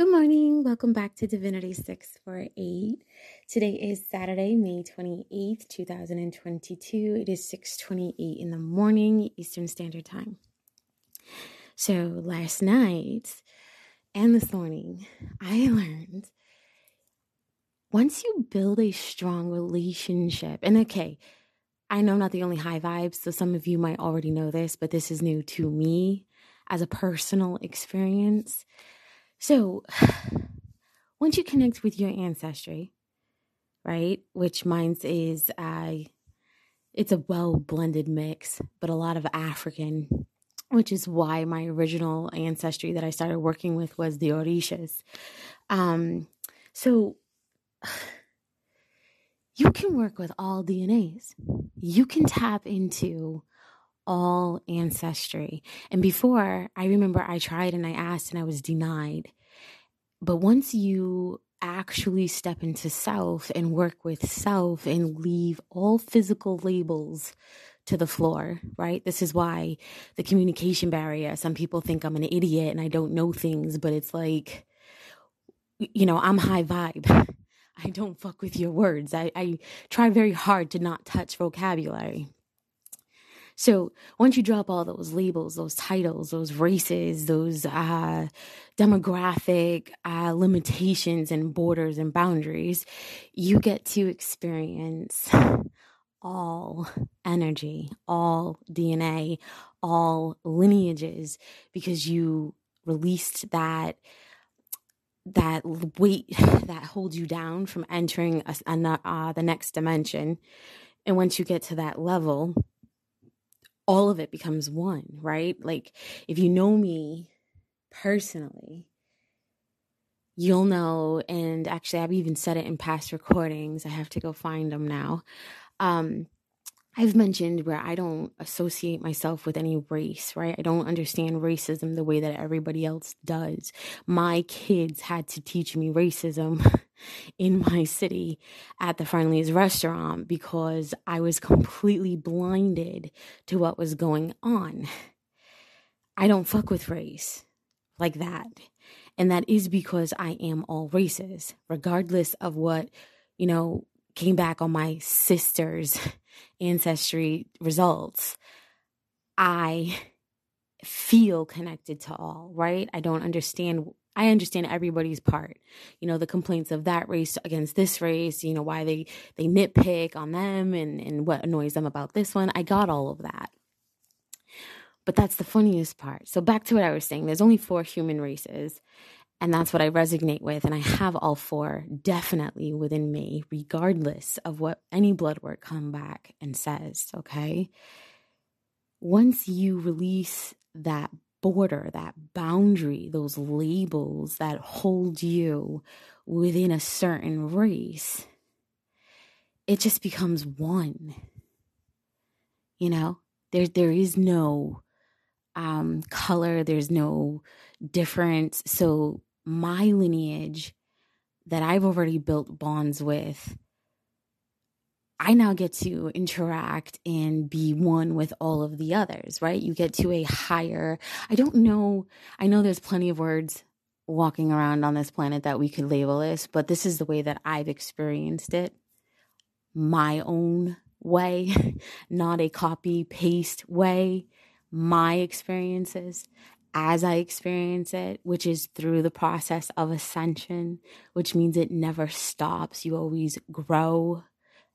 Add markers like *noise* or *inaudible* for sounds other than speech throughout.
Good morning. Welcome back to Divinity 648. Today is Saturday, May 28th, 2022. It is 6:28 in the morning Eastern Standard Time. So, last night and this morning, I learned once you build a strong relationship, and okay, I know not the only high vibes, so some of you might already know this, but this is new to me as a personal experience so, *sighs* once you connect with your ancestry, right, which mine's is, uh, it's a well blended mix, but a lot of African, which is why my original ancestry that I started working with was the Orishas. Um, so, *sighs* you can work with all DNAs. You can tap into all ancestry. And before, I remember I tried and I asked and I was denied. But once you actually step into self and work with self and leave all physical labels to the floor, right? This is why the communication barrier, some people think I'm an idiot and I don't know things, but it's like, you know, I'm high vibe. *laughs* I don't fuck with your words. I, I try very hard to not touch vocabulary. So once you drop all those labels, those titles, those races, those uh, demographic uh, limitations and borders and boundaries, you get to experience all energy, all DNA, all lineages because you released that that weight that holds you down from entering a, a, uh, the next dimension. And once you get to that level, all of it becomes one, right? Like if you know me personally, you'll know and actually I've even said it in past recordings. I have to go find them now. Um I've mentioned where I don't associate myself with any race, right? I don't understand racism the way that everybody else does. My kids had to teach me racism *laughs* in my city at the Friendly's restaurant because I was completely blinded to what was going on. I don't fuck with race like that. And that is because I am all races, regardless of what, you know, came back on my sister's *laughs* ancestry results. I feel connected to all, right? I don't understand I understand everybody's part. You know, the complaints of that race against this race, you know, why they they nitpick on them and and what annoys them about this one. I got all of that. But that's the funniest part. So back to what I was saying, there's only four human races. And that's what I resonate with. And I have all four definitely within me, regardless of what any blood work come back and says. Okay. Once you release that border, that boundary, those labels that hold you within a certain race, it just becomes one. You know, there there is no um, color, there's no difference. So my lineage that I've already built bonds with I now get to interact and be one with all of the others, right? You get to a higher, I don't know, I know there's plenty of words walking around on this planet that we could label this, but this is the way that I've experienced it my own way, *laughs* not a copy paste way, my experiences as I experience it, which is through the process of ascension, which means it never stops. You always grow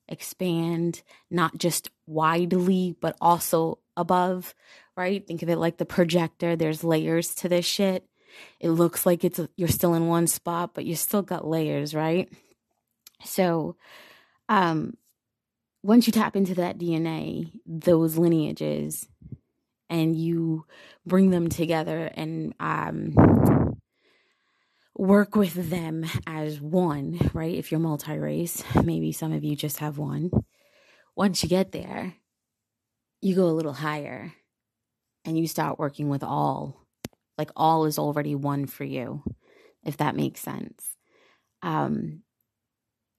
expand, not just widely, but also above, right? Think of it like the projector. There's layers to this shit. It looks like it's you're still in one spot, but you still got layers, right? So, um, once you tap into that DNA, those lineages, and you bring them together and um, work with them as one, right? If you're multi race, maybe some of you just have one. Once you get there, you go a little higher and you start working with all. Like all is already one for you, if that makes sense. Um,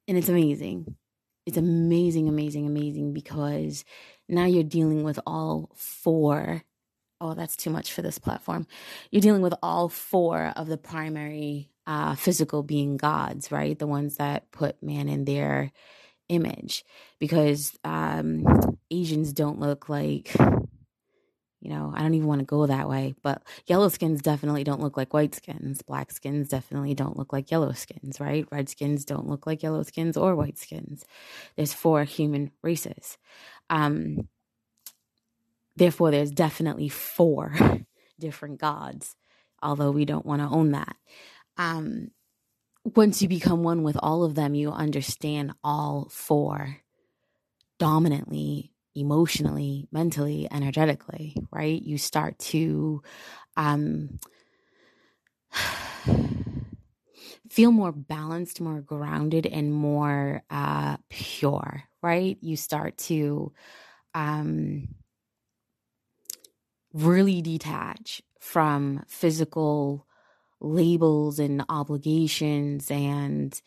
and it's amazing. It's amazing, amazing, amazing because now you're dealing with all four oh, that's too much for this platform. You're dealing with all four of the primary uh, physical being gods, right? The ones that put man in their image, because um, Asians don't look like you know, I don't even want to go that way, but yellow skins definitely don't look like white skins. Black skins definitely don't look like yellow skins, right? Red skins don't look like yellow skins or white skins. There's four human races. Um, therefore, there's definitely four *laughs* different gods, although we don't want to own that. Um, once you become one with all of them, you understand all four dominantly emotionally, mentally, energetically, right? You start to um, *sighs* feel more balanced, more grounded, and more uh, pure, right? You start to um, really detach from physical labels and obligations and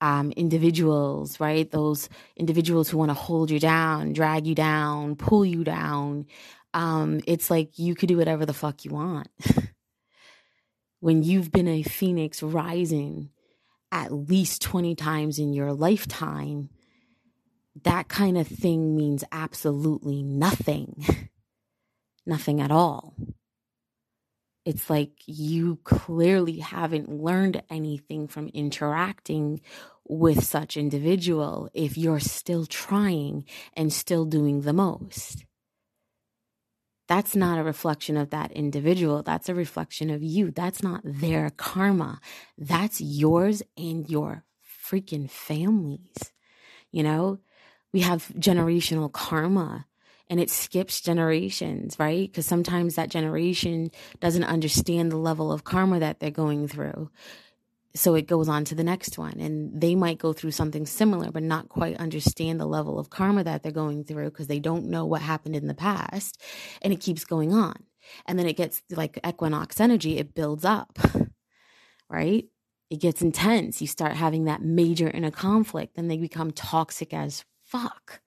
um, individuals, right? Those individuals who want to hold you down, drag you down, pull you down. Um, it's like you could do whatever the fuck you want. *laughs* when you've been a phoenix rising at least 20 times in your lifetime, that kind of thing means absolutely nothing. *laughs* nothing at all. It's like you clearly haven't learned anything from interacting with such individual if you're still trying and still doing the most. That's not a reflection of that individual. That's a reflection of you. That's not their karma. That's yours and your freaking families you know we have generational karma and it skips generations, right? Because sometimes that generation doesn't understand the level of karma that they're going through. So it goes on to the next one, and they might go through something similar, but not quite understand the level of karma that they're going through because they don't know what happened in the past. And it keeps going on. And then it gets like equinox energy, it builds up, *laughs* right? It gets intense. You start having that major inner conflict, and they become toxic as fuck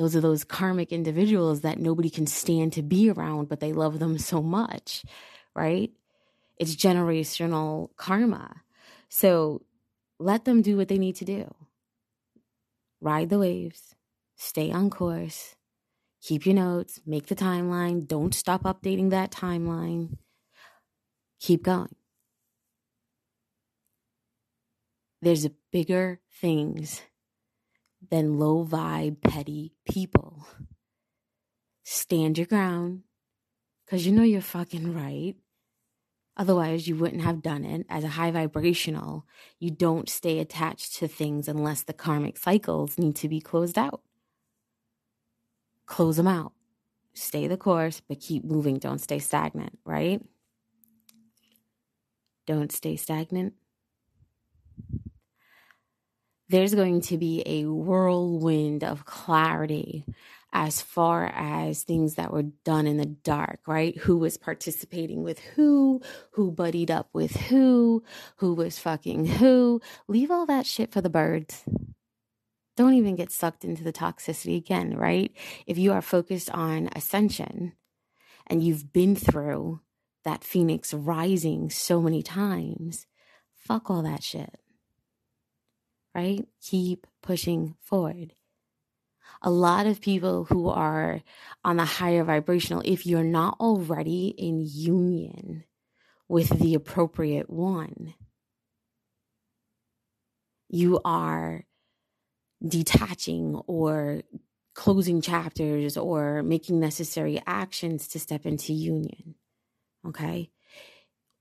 those are those karmic individuals that nobody can stand to be around, but they love them so much, right? It's generational karma. So let them do what they need to do. Ride the waves, stay on course, keep your notes, make the timeline, don't stop updating that timeline. Keep going. There's bigger things than low vibe, petty people. Stand your ground because you know you're fucking right. Otherwise, you wouldn't have done it. As a high vibrational, you don't stay attached to things unless the karmic cycles need to be closed out. Close them out. Stay the course, but keep moving. Don't stay stagnant, right? Don't stay stagnant there's going to be a whirlwind of clarity as far as things that were done in the dark, right? Who was participating with who, who buddied up with who, who was fucking who. Leave all that shit for the birds. Don't even get sucked into the toxicity again, right? If you are focused on ascension and you've been through that phoenix rising so many times, fuck all that shit right? Keep pushing forward. A lot of people who are on the higher vibrational, if you're not already in union with the appropriate one, you are detaching or closing chapters or making necessary actions to step into union. Okay.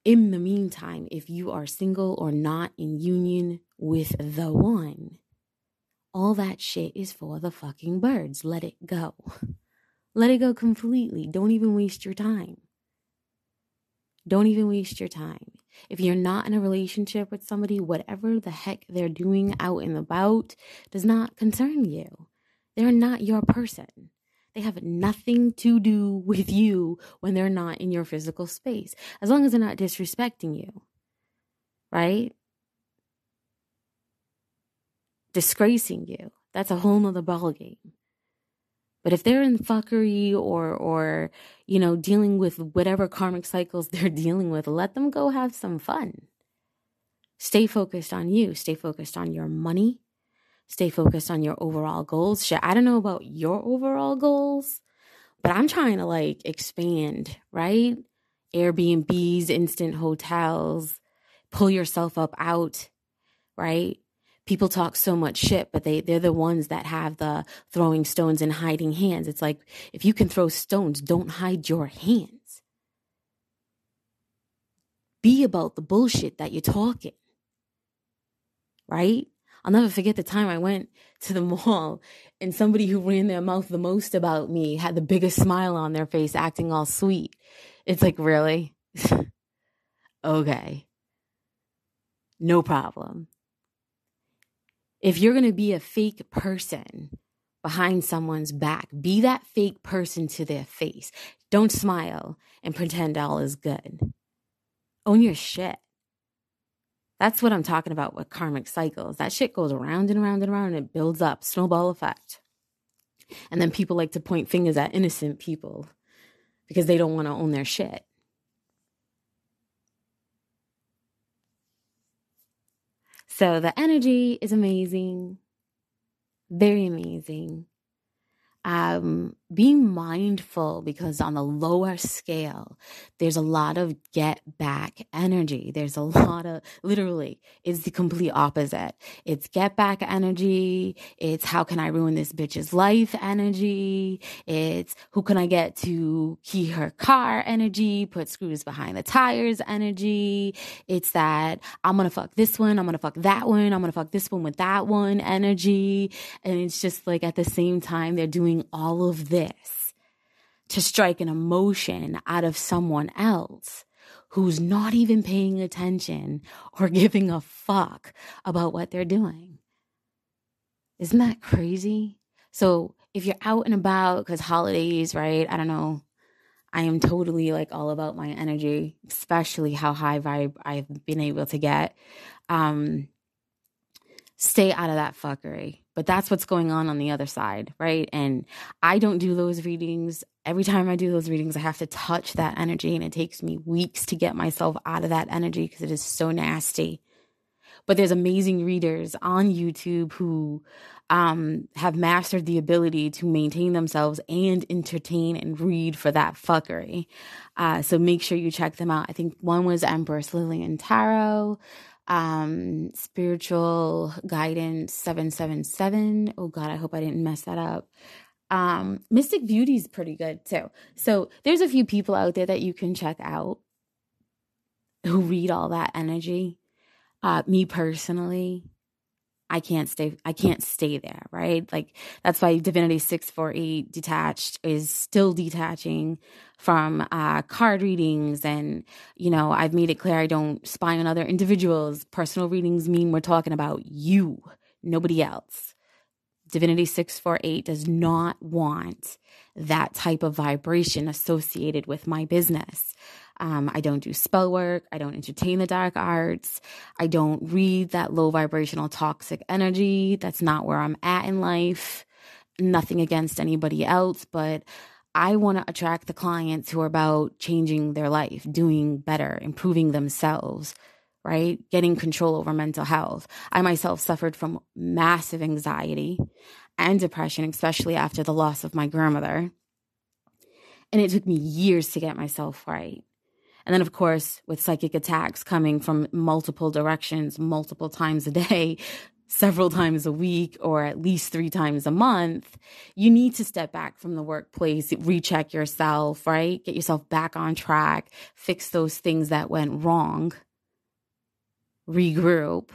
In the meantime, if you are single or not in union with the one. All that shit is for the fucking birds. Let it go. *laughs* Let it go completely. Don't even waste your time. Don't even waste your time. If you're not in a relationship with somebody, whatever the heck they're doing out and about does not concern you. They're not your person. They have nothing to do with you when they're not in your physical space, as long as they're not disrespecting you. Right? disgracing you. That's a whole nother ballgame. But if they're in fuckery or or you know dealing with whatever karmic cycles *laughs* they're dealing with, let them go have some fun. Stay focused on you. Stay focused on your money. Stay focused on your overall goals. Shit, I don't know about your overall goals, but I'm trying to like expand, right? Airbnbs, instant hotels, pull yourself up out, right? People talk so much shit, but they, they're the ones that have the throwing stones and hiding hands. It's like, if you can throw stones, don't hide your hands. Be about the bullshit that you're talking right? I'll never forget the time I went to the *laughs* mall and somebody who ran their mouth the most about me had the biggest smile on their face, acting all sweet. It's like, really? *laughs* okay. No problem. If you're going to be a fake person behind someone's back, be that fake person to their face. Don't smile and pretend all is good. Own your shit. That's what I'm talking about with karmic cycles. That shit goes around and around and around and it builds up, snowball effect. And then people like to point fingers at innocent people because they don't want to own their shit. So the energy is amazing, very amazing um, being mindful because on the lower scale, there's a lot of get back energy. There's a *laughs* lot of literally, it's the complete opposite. It's get back energy. It's how can I ruin this bitch's life energy. It's who can I get to key her car energy, put screws behind the tires energy. It's that I'm gonna fuck this one, I'm gonna fuck that one, I'm gonna fuck this one with that one energy. And it's just like at the same time, they're doing all of this to strike an emotion out of someone else who's not even paying attention or *laughs* giving a fuck about what they're doing. Isn't that crazy? So if you're out and about, because holidays, right? I don't know. I am totally like all about my energy, especially how high vibe I've been able to get. Um, stay out of that fuckery. But that's what's going on on the other side, right? And I don't do those readings. Every time I do those readings, I have to touch that energy, and it takes me weeks to get myself out of that energy because it is so nasty. But there's amazing readers on YouTube who um, have mastered the ability to maintain themselves and entertain and read for that fuckery. Uh, so make sure you check them out. I think one was Empress Lillian Tarot um, spiritual guidance 777. Oh God, I hope I didn't mess that up. Um, Mystic Beauty is pretty good too. So there's a few people out there that you can check out who read all that energy. Uh, me personally, I can't stay I can't stay there, right? Like that's why Divinity 648 detached is still detaching from uh, card readings and you know, I've made it clear I don't spy on other individuals. Personal readings mean we're talking about you, nobody else. Divinity 648 does not want that type of vibration associated with my business. Um, I don't do spell work. I don't entertain the dark arts. I don't read that low vibrational toxic energy. That's not where I'm at in life. Nothing against anybody else, but I want to attract the clients who are about changing their life, doing better, improving themselves, right? Getting control over mental health. I myself suffered from massive anxiety and depression, especially after the loss of my grandmother. And it took me years to get myself right. And then, of course, with psychic attacks coming from multiple directions, multiple times a day, *laughs* several times a week, or at least three times a month, you need to step back from the workplace, recheck yourself, right? Get yourself back on track, fix those things that went wrong, regroup,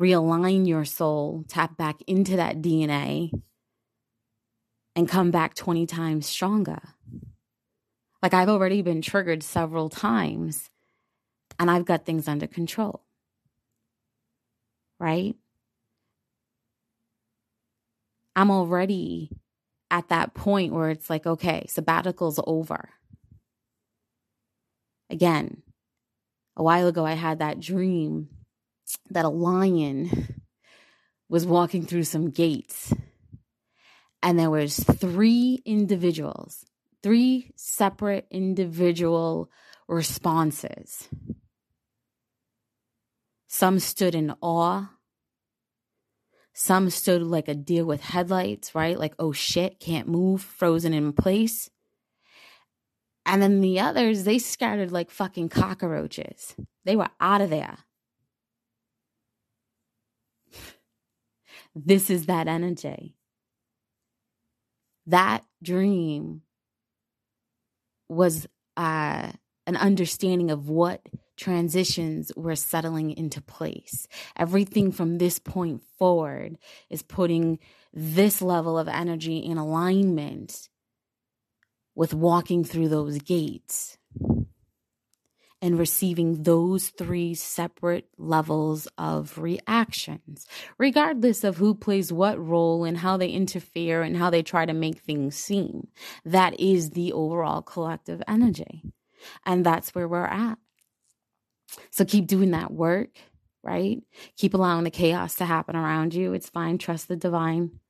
realign your soul, tap back into that DNA, and come back 20 times stronger. Like I've already been triggered several times and I've got things under control. Right? I'm already at that point where it's like, okay, sabbatical's over. Again, a while ago, I had that dream that a lion was walking through some gates and there was three individuals three separate individual responses. Some stood in awe. Some stood like a deer with headlights, right? Like, oh shit, can't move, frozen in place. And then the others, they scattered like fucking cockroaches. They were out of there. *laughs* This is that energy. That dream was uh, an understanding of what transitions were settling into place. Everything from this point forward is putting this level of energy in alignment with walking through those gates and receiving those three separate levels of reactions, regardless of who plays what role and how they interfere and how they try to make things seem. That is the overall collective energy. And that's where we're at. So keep doing that work, right? Keep allowing the chaos to happen around you. It's fine. Trust the divine.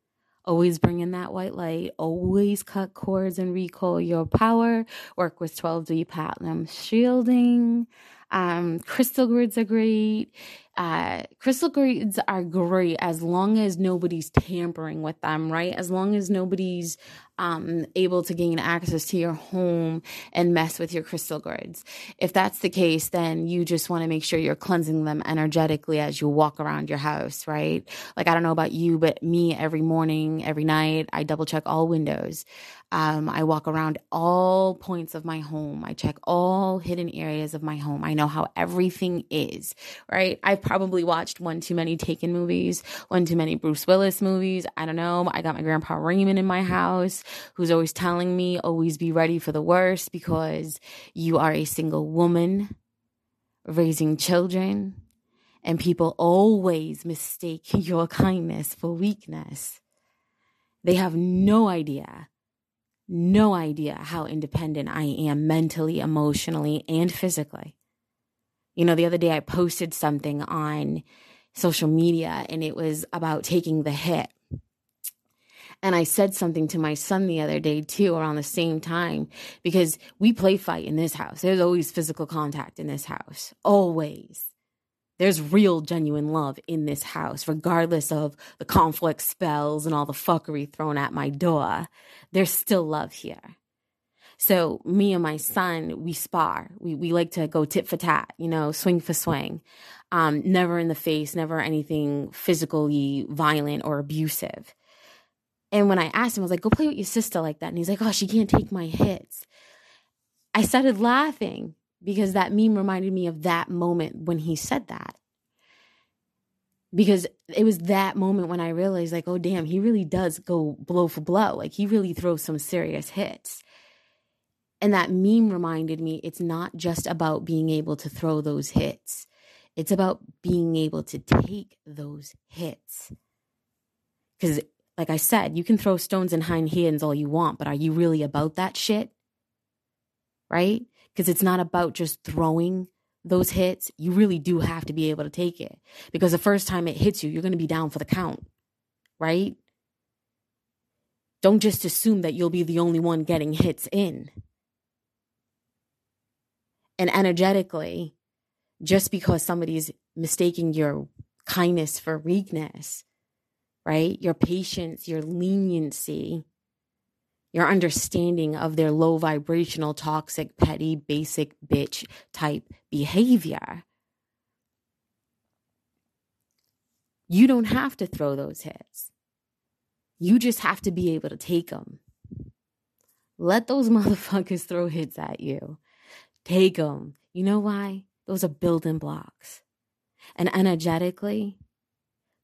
Always bring in that white light. Always cut cords and recall your power. Work with 12D platinum shielding. Um, crystal grids are great. Uh, crystal grids are great as long as nobody's tampering with them, right? As long as nobody's um, able to gain access to your home and mess with your crystal grids. If that's the case, then you just want to make sure you're cleansing them energetically as you walk around your house, right? Like, I don't know about you, but me every morning, every night, I double check all windows. Um, I walk around all points of my home. I check all hidden areas of my home. I know how everything is, right? I've probably watched one too many Taken movies, one too many Bruce Willis movies. I don't know. I got my grandpa Raymond in my house who's always telling me, always be ready for the worst because you are a single woman raising children and people always mistake *laughs* your kindness for weakness. They have no idea no idea how independent I am mentally, emotionally, and physically. You know, the other day I posted something on social media and it was about taking the hit. And I said something to my son the other day too, around the same time, because we play fight in this house. There's always physical contact in this house, always. There's real, genuine love in this house, regardless of the conflict spells and all the fuckery thrown at my door. There's still love here. So me and my son, we spar. We we like to go tit for tat, you know, swing for swing. Um, never in the face, never anything physically violent or abusive. And when I asked him, I was like, go play with your sister like that. And he's like, oh, she can't take my hits. I started laughing because that meme reminded me of that moment when he said that. Because it was that moment when I realized, like, oh, damn, he really does go blow for blow. Like, he really throws some serious hits. And that meme reminded me it's not just about being able to throw those hits, it's about being able to take those hits. Because, like I said, you can throw stones in hind hands all you want, but are you really about that shit? Right? because it's not about just throwing those hits. You really do have to be able to take it because the first time it hits you, you're going to be down for the count, right? Don't just assume that you'll be the only one getting hits in. And energetically, just because somebody's mistaking your kindness for weakness, right? Your patience, your leniency, your understanding of their low vibrational, toxic, petty, basic bitch type behavior. You don't have to throw those hits. You just have to be able to take them. Let those *laughs* motherfuckers throw hits at you. Take them. You know why? Those are building blocks. And energetically,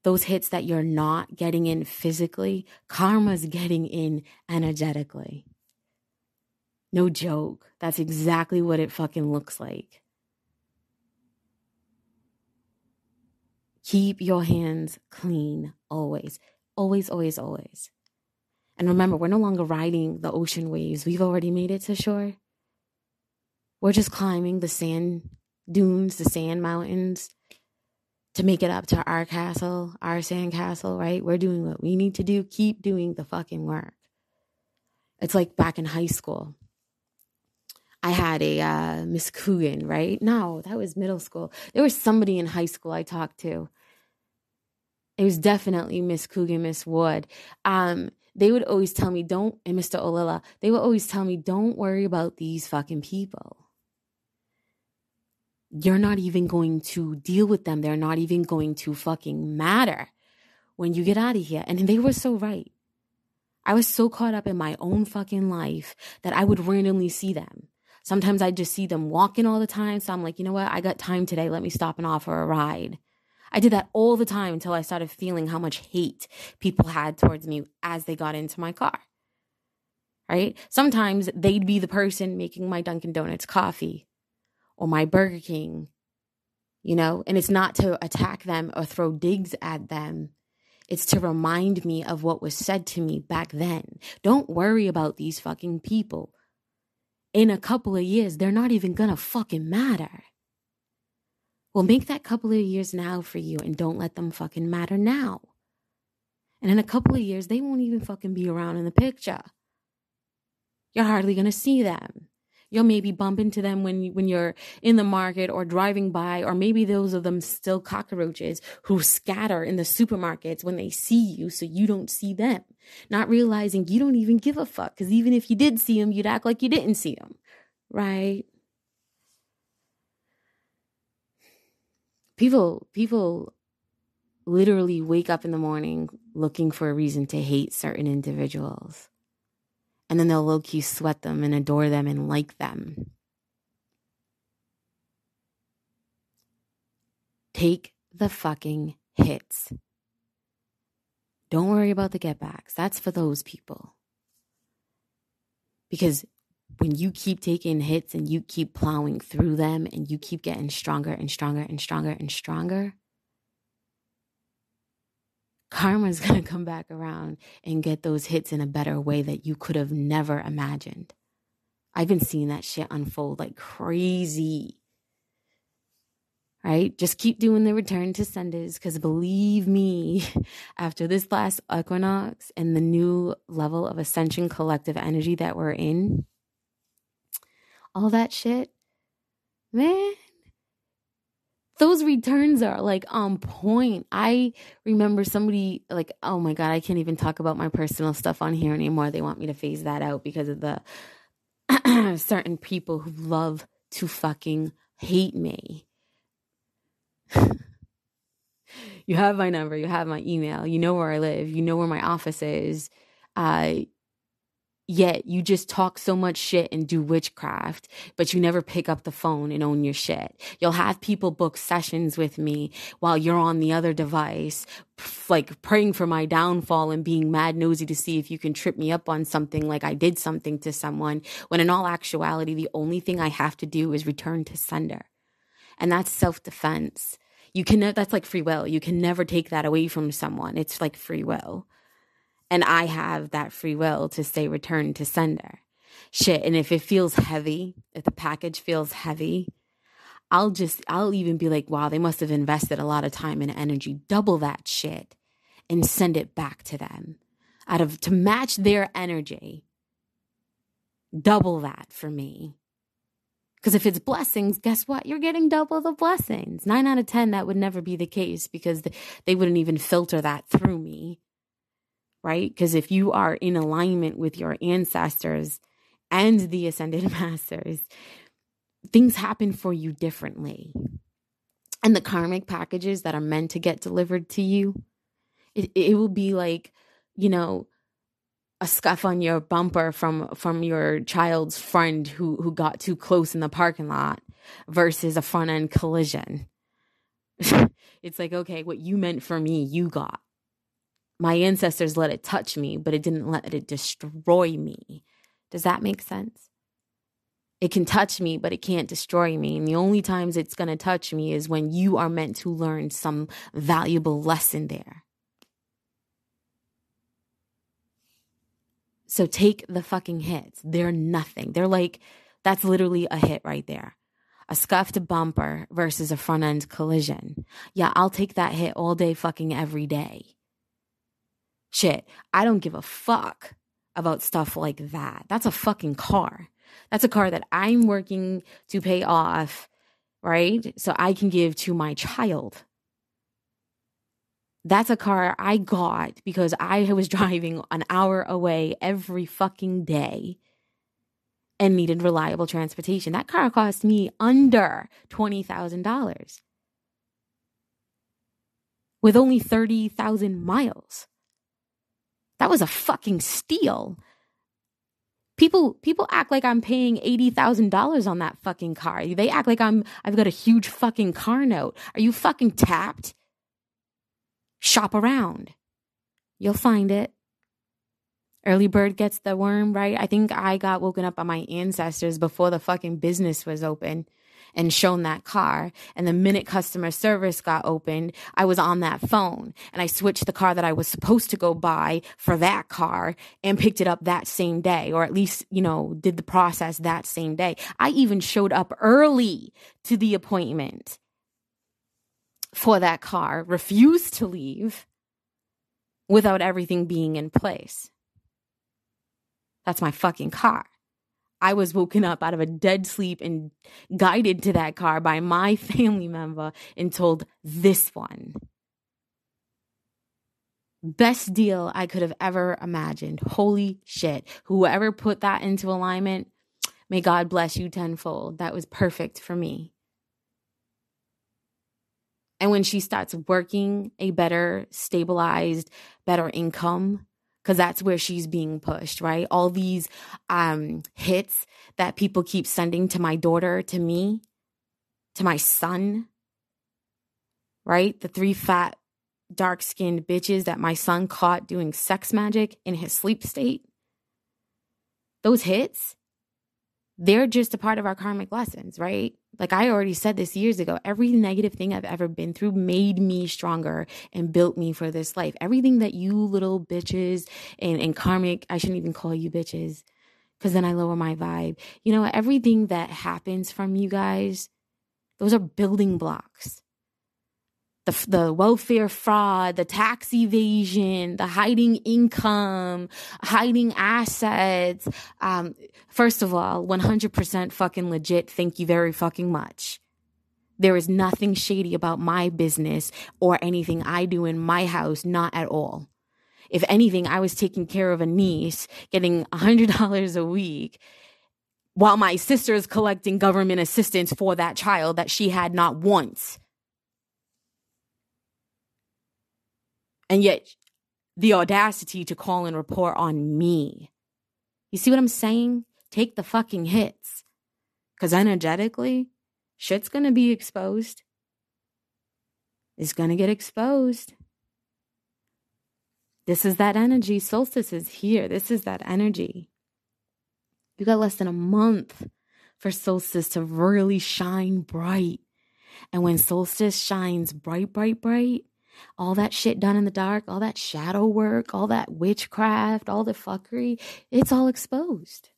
those hits that you're not getting in physically, karma's getting in energetically. No joke. That's exactly what it fucking looks like. Keep your hands clean always. Always, always, always. And remember, we're no longer riding the ocean waves. We've already made it to shore. We're just climbing the sand dunes, the sand mountains, to make it up to our castle, our sand castle, right? We're doing what we need to do. Keep doing the fucking work. It's like back in high school. I had a uh, Miss Coogan, right? No, that was middle school. There was somebody in high school I talked to. It was definitely Miss Coogan, Miss Wood. Um, they would always tell me, don't, and Mr. Olilla, they would always tell me, don't worry about these fucking people. You're not even going to deal with them. They're not even going to fucking matter when you get out of here. And they were so right. I was so caught up in my own fucking life that I would randomly see them. Sometimes I just see them walking all the time. So I'm like, you know what? I got time today. Let me stop and offer a ride. I did that all the time until I started feeling how much hate people had towards me as they got into my car. Right? Sometimes they'd be the person making my Dunkin' Donuts coffee or my Burger King, you know, and it's not to attack them or throw digs at them. It's to remind me of what was said to me back then. Don't worry about these fucking people. In a couple of years, they're not even gonna fucking matter. Well, make that couple of years now for you and don't let them fucking matter now. And in a couple of years, they won't even fucking be around in the picture. You're hardly gonna see them. You'll maybe bump into them when you, when you're in the market or driving by, or maybe those of them still cockroaches who scatter in the supermarkets when they see you, so you don't see them, not realizing you don't even give a fuck. Because even if you did see them, you'd act like you didn't see them, right? people people literally wake up in the morning looking for a reason to hate certain individuals. And then they'll low key sweat them and adore them and like them. Take the fucking hits. Don't worry about the getbacks. That's for those people. Because when you keep taking hits and you keep plowing through them and you keep getting stronger and stronger and stronger and stronger, karma's *laughs* going to come back around and get those hits in a better way that you could have never imagined. I've been seeing that shit unfold like crazy. Right? Just keep doing the return to senders because believe me, *laughs* after this last equinox and the new level of ascension collective energy that we're in, all that shit, man, those returns are like on point. I remember somebody like, oh my God, I can't even talk about my personal stuff on here anymore. They want me to phase that out because of the *clears throat* certain people who love to fucking hate me. *laughs* you have my number, you have my email, you know where I live, you know where my office is. Uh, Yet you just talk so much shit and do witchcraft, but you never pick up the phone and own your shit. You'll have people book sessions with me while you're on the other device, like praying for my downfall and being mad nosy to see if you can trip me up on something like I did something to someone, when in all actuality, the only thing I have to do is return to sender. And that's self defense. You can, that's like free will. You can never take that away from someone. It's like free will and I have that free will to say return to sender. Shit. And if it feels heavy, if the package feels heavy, I'll just, I'll even be like, wow, they must have invested a lot of time and energy. Double that shit and send it back to them out of to match their energy. Double that for me. Because if it's blessings, guess what? You're getting double the blessings. Nine out of 10, that would never be the case because they wouldn't even filter that through me right? Because if you are in alignment with your ancestors and the ascended *laughs* masters, things happen for you differently. And the karmic packages that are meant to get delivered to you, it, it will be like, you know, a scuff on your bumper from from your child's friend who who got too close in the parking lot versus a front end collision. *laughs* it's like, okay, what you meant for me, you got my ancestors let it touch me, but it didn't let it destroy me. Does that make sense? It can touch me, but it can't destroy me. And the only times it's going to touch me is when you are meant to learn some valuable lesson there. So take the fucking hits. They're nothing. They're like, that's literally a hit right there. A scuffed bumper versus a front end collision. Yeah, I'll take that hit all day, fucking every day. Shit, I don't give a fuck about stuff like that. That's a fucking car. That's a car that I'm working to pay off, right? So I can give to my child. That's a car I got because I was *laughs* driving an hour away every fucking day and needed reliable transportation. That car cost me under $20,000 with only 30,000 miles. That was a fucking steal. People people act like I'm paying $80,000 on that fucking car. They act like I'm I've got a huge fucking car note. Are you fucking tapped? Shop around. You'll find it. Early bird gets the worm, right? I think I got woken up by my ancestors before the fucking business was open and shown that car. And the minute customer service got opened, I was on that phone and I switched the car that I was supposed to go buy for that car and picked it up that same day, or at least, you know, did the process that same day. I even showed up early to the appointment for that car, refused to leave without everything being in place. That's my fucking car. I was woken up out of a dead sleep and guided to that car by my *laughs* family member and told this one. Best deal I could have ever imagined. Holy shit. Whoever put that into alignment, may God bless you tenfold. That was perfect for me. And when she starts working a better, stabilized, better income, because that's where she's being pushed, right? All these um, hits that people keep sending to my daughter, to me, to my son, right? The three fat, dark skinned bitches that my son caught doing sex magic in his sleep state. Those hits, they're just a part of our karmic lessons, right? Like I already said this years ago, every negative thing I've ever been through made me stronger and built me for this life. Everything that you little bitches and, and karmic, I shouldn't even call you bitches because then I lower my vibe. You know, everything that happens from you guys, those are building blocks the, the welfare fraud, the tax evasion, the hiding income, hiding assets. Um, first of all, 100% fucking legit. Thank you very fucking much. There is nothing shady about my business or anything I do in my house, not at all. If anything, I was taking care of a niece getting $100 *laughs* a week while my sister is collecting government assistance for that child that she had not once And yet, the audacity to call and report on me. You see what I'm saying? Take the fucking hits. Because energetically, shit's gonna be exposed. It's gonna get exposed. This is that energy. Solstice is here. This is that energy. You got less than a month for solstice to really shine bright. And when solstice shines bright, bright, bright, all that shit done in the dark, all that shadow work, all that witchcraft, all the fuckery, it's all exposed.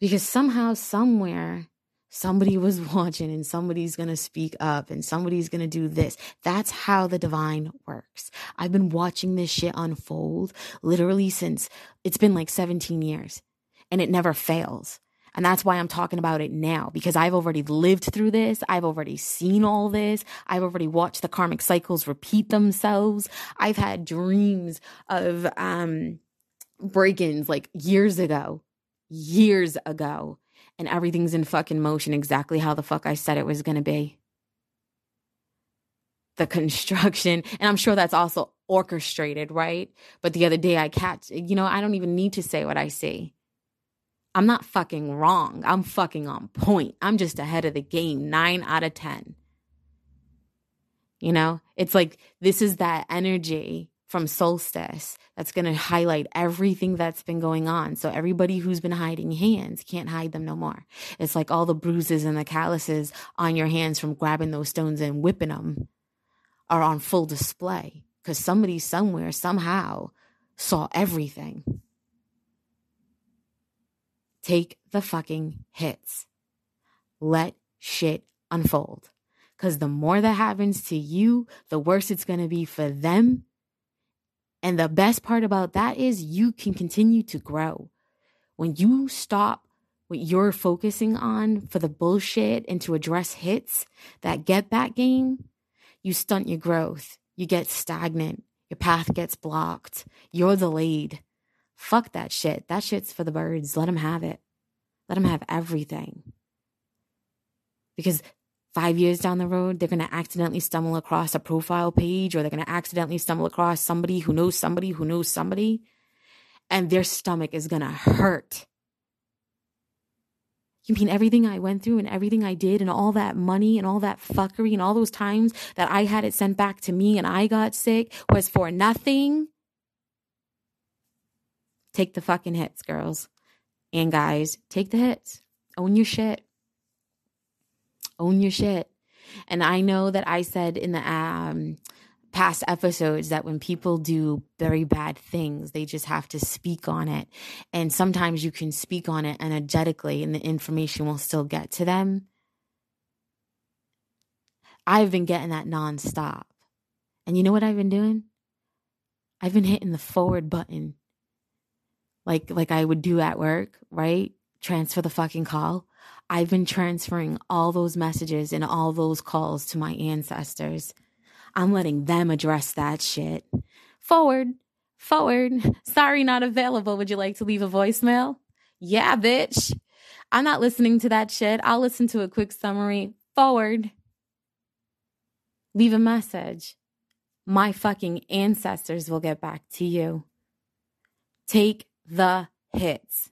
Because somehow, somewhere, somebody was *laughs* watching and somebody's going to speak up and somebody's going to do this. That's how the divine works. I've been watching this shit unfold literally since it's been like 17 years and it never fails. And that's why I'm talking about it now because I've already lived through this. I've already seen all this. I've already watched the karmic cycles repeat themselves. I've had dreams of um break-ins like years ago, years ago, and everything's in fucking motion exactly how the fuck I said it was going to be. The *laughs* construction, and I'm sure that's also orchestrated, right? But the other day I catch, you know, I don't even need to say what I see. I'm not fucking wrong. I'm fucking on point. I'm just ahead of the game, nine out of 10. You know, it's like this is that energy from solstice that's going to highlight everything that's been going on. So everybody who's been hiding hands can't hide them no more. It's like all the bruises and the calluses on your hands from grabbing those stones and whipping them are on full display because somebody somewhere somehow saw everything. Take the fucking hits. Let shit unfold. Because the more that happens to you, the worse it's going to be for them. And the best part about that is you can continue to grow. When you stop what you're focusing on for the bullshit and to address hits, that get back game, you stunt your growth. You get stagnant. Your path gets blocked. You're delayed. Fuck that shit. That shit's for the birds. Let them have it. Let them have everything. Because five years down the road, they're going to accidentally stumble across a profile page or they're going to accidentally stumble across somebody who knows somebody who knows somebody. And their stomach is going to hurt you mean everything I went through and everything I did and all that money and all that fuckery and all those times that I had it sent back to me and I got sick was for nothing? Take the fucking hits, girls and guys. Take the hits. Own your shit. Own your shit. And I know that I said in the um past episodes that when people do very bad things, they just have to speak on it. And sometimes you can speak on it energetically and the information will still get to them. I've been getting that nonstop. And you know what I've been doing? I've been hitting the forward button. Like like I would do at work, right? Transfer the fucking call. I've been transferring all those messages and all those calls to my ancestors I'm letting them address that shit. Forward, forward. Sorry, not available. Would you like to leave a voicemail? Yeah, bitch. I'm not listening to that shit. I'll listen to a quick summary. Forward. Leave a message. My fucking ancestors will get back to you. Take the hits.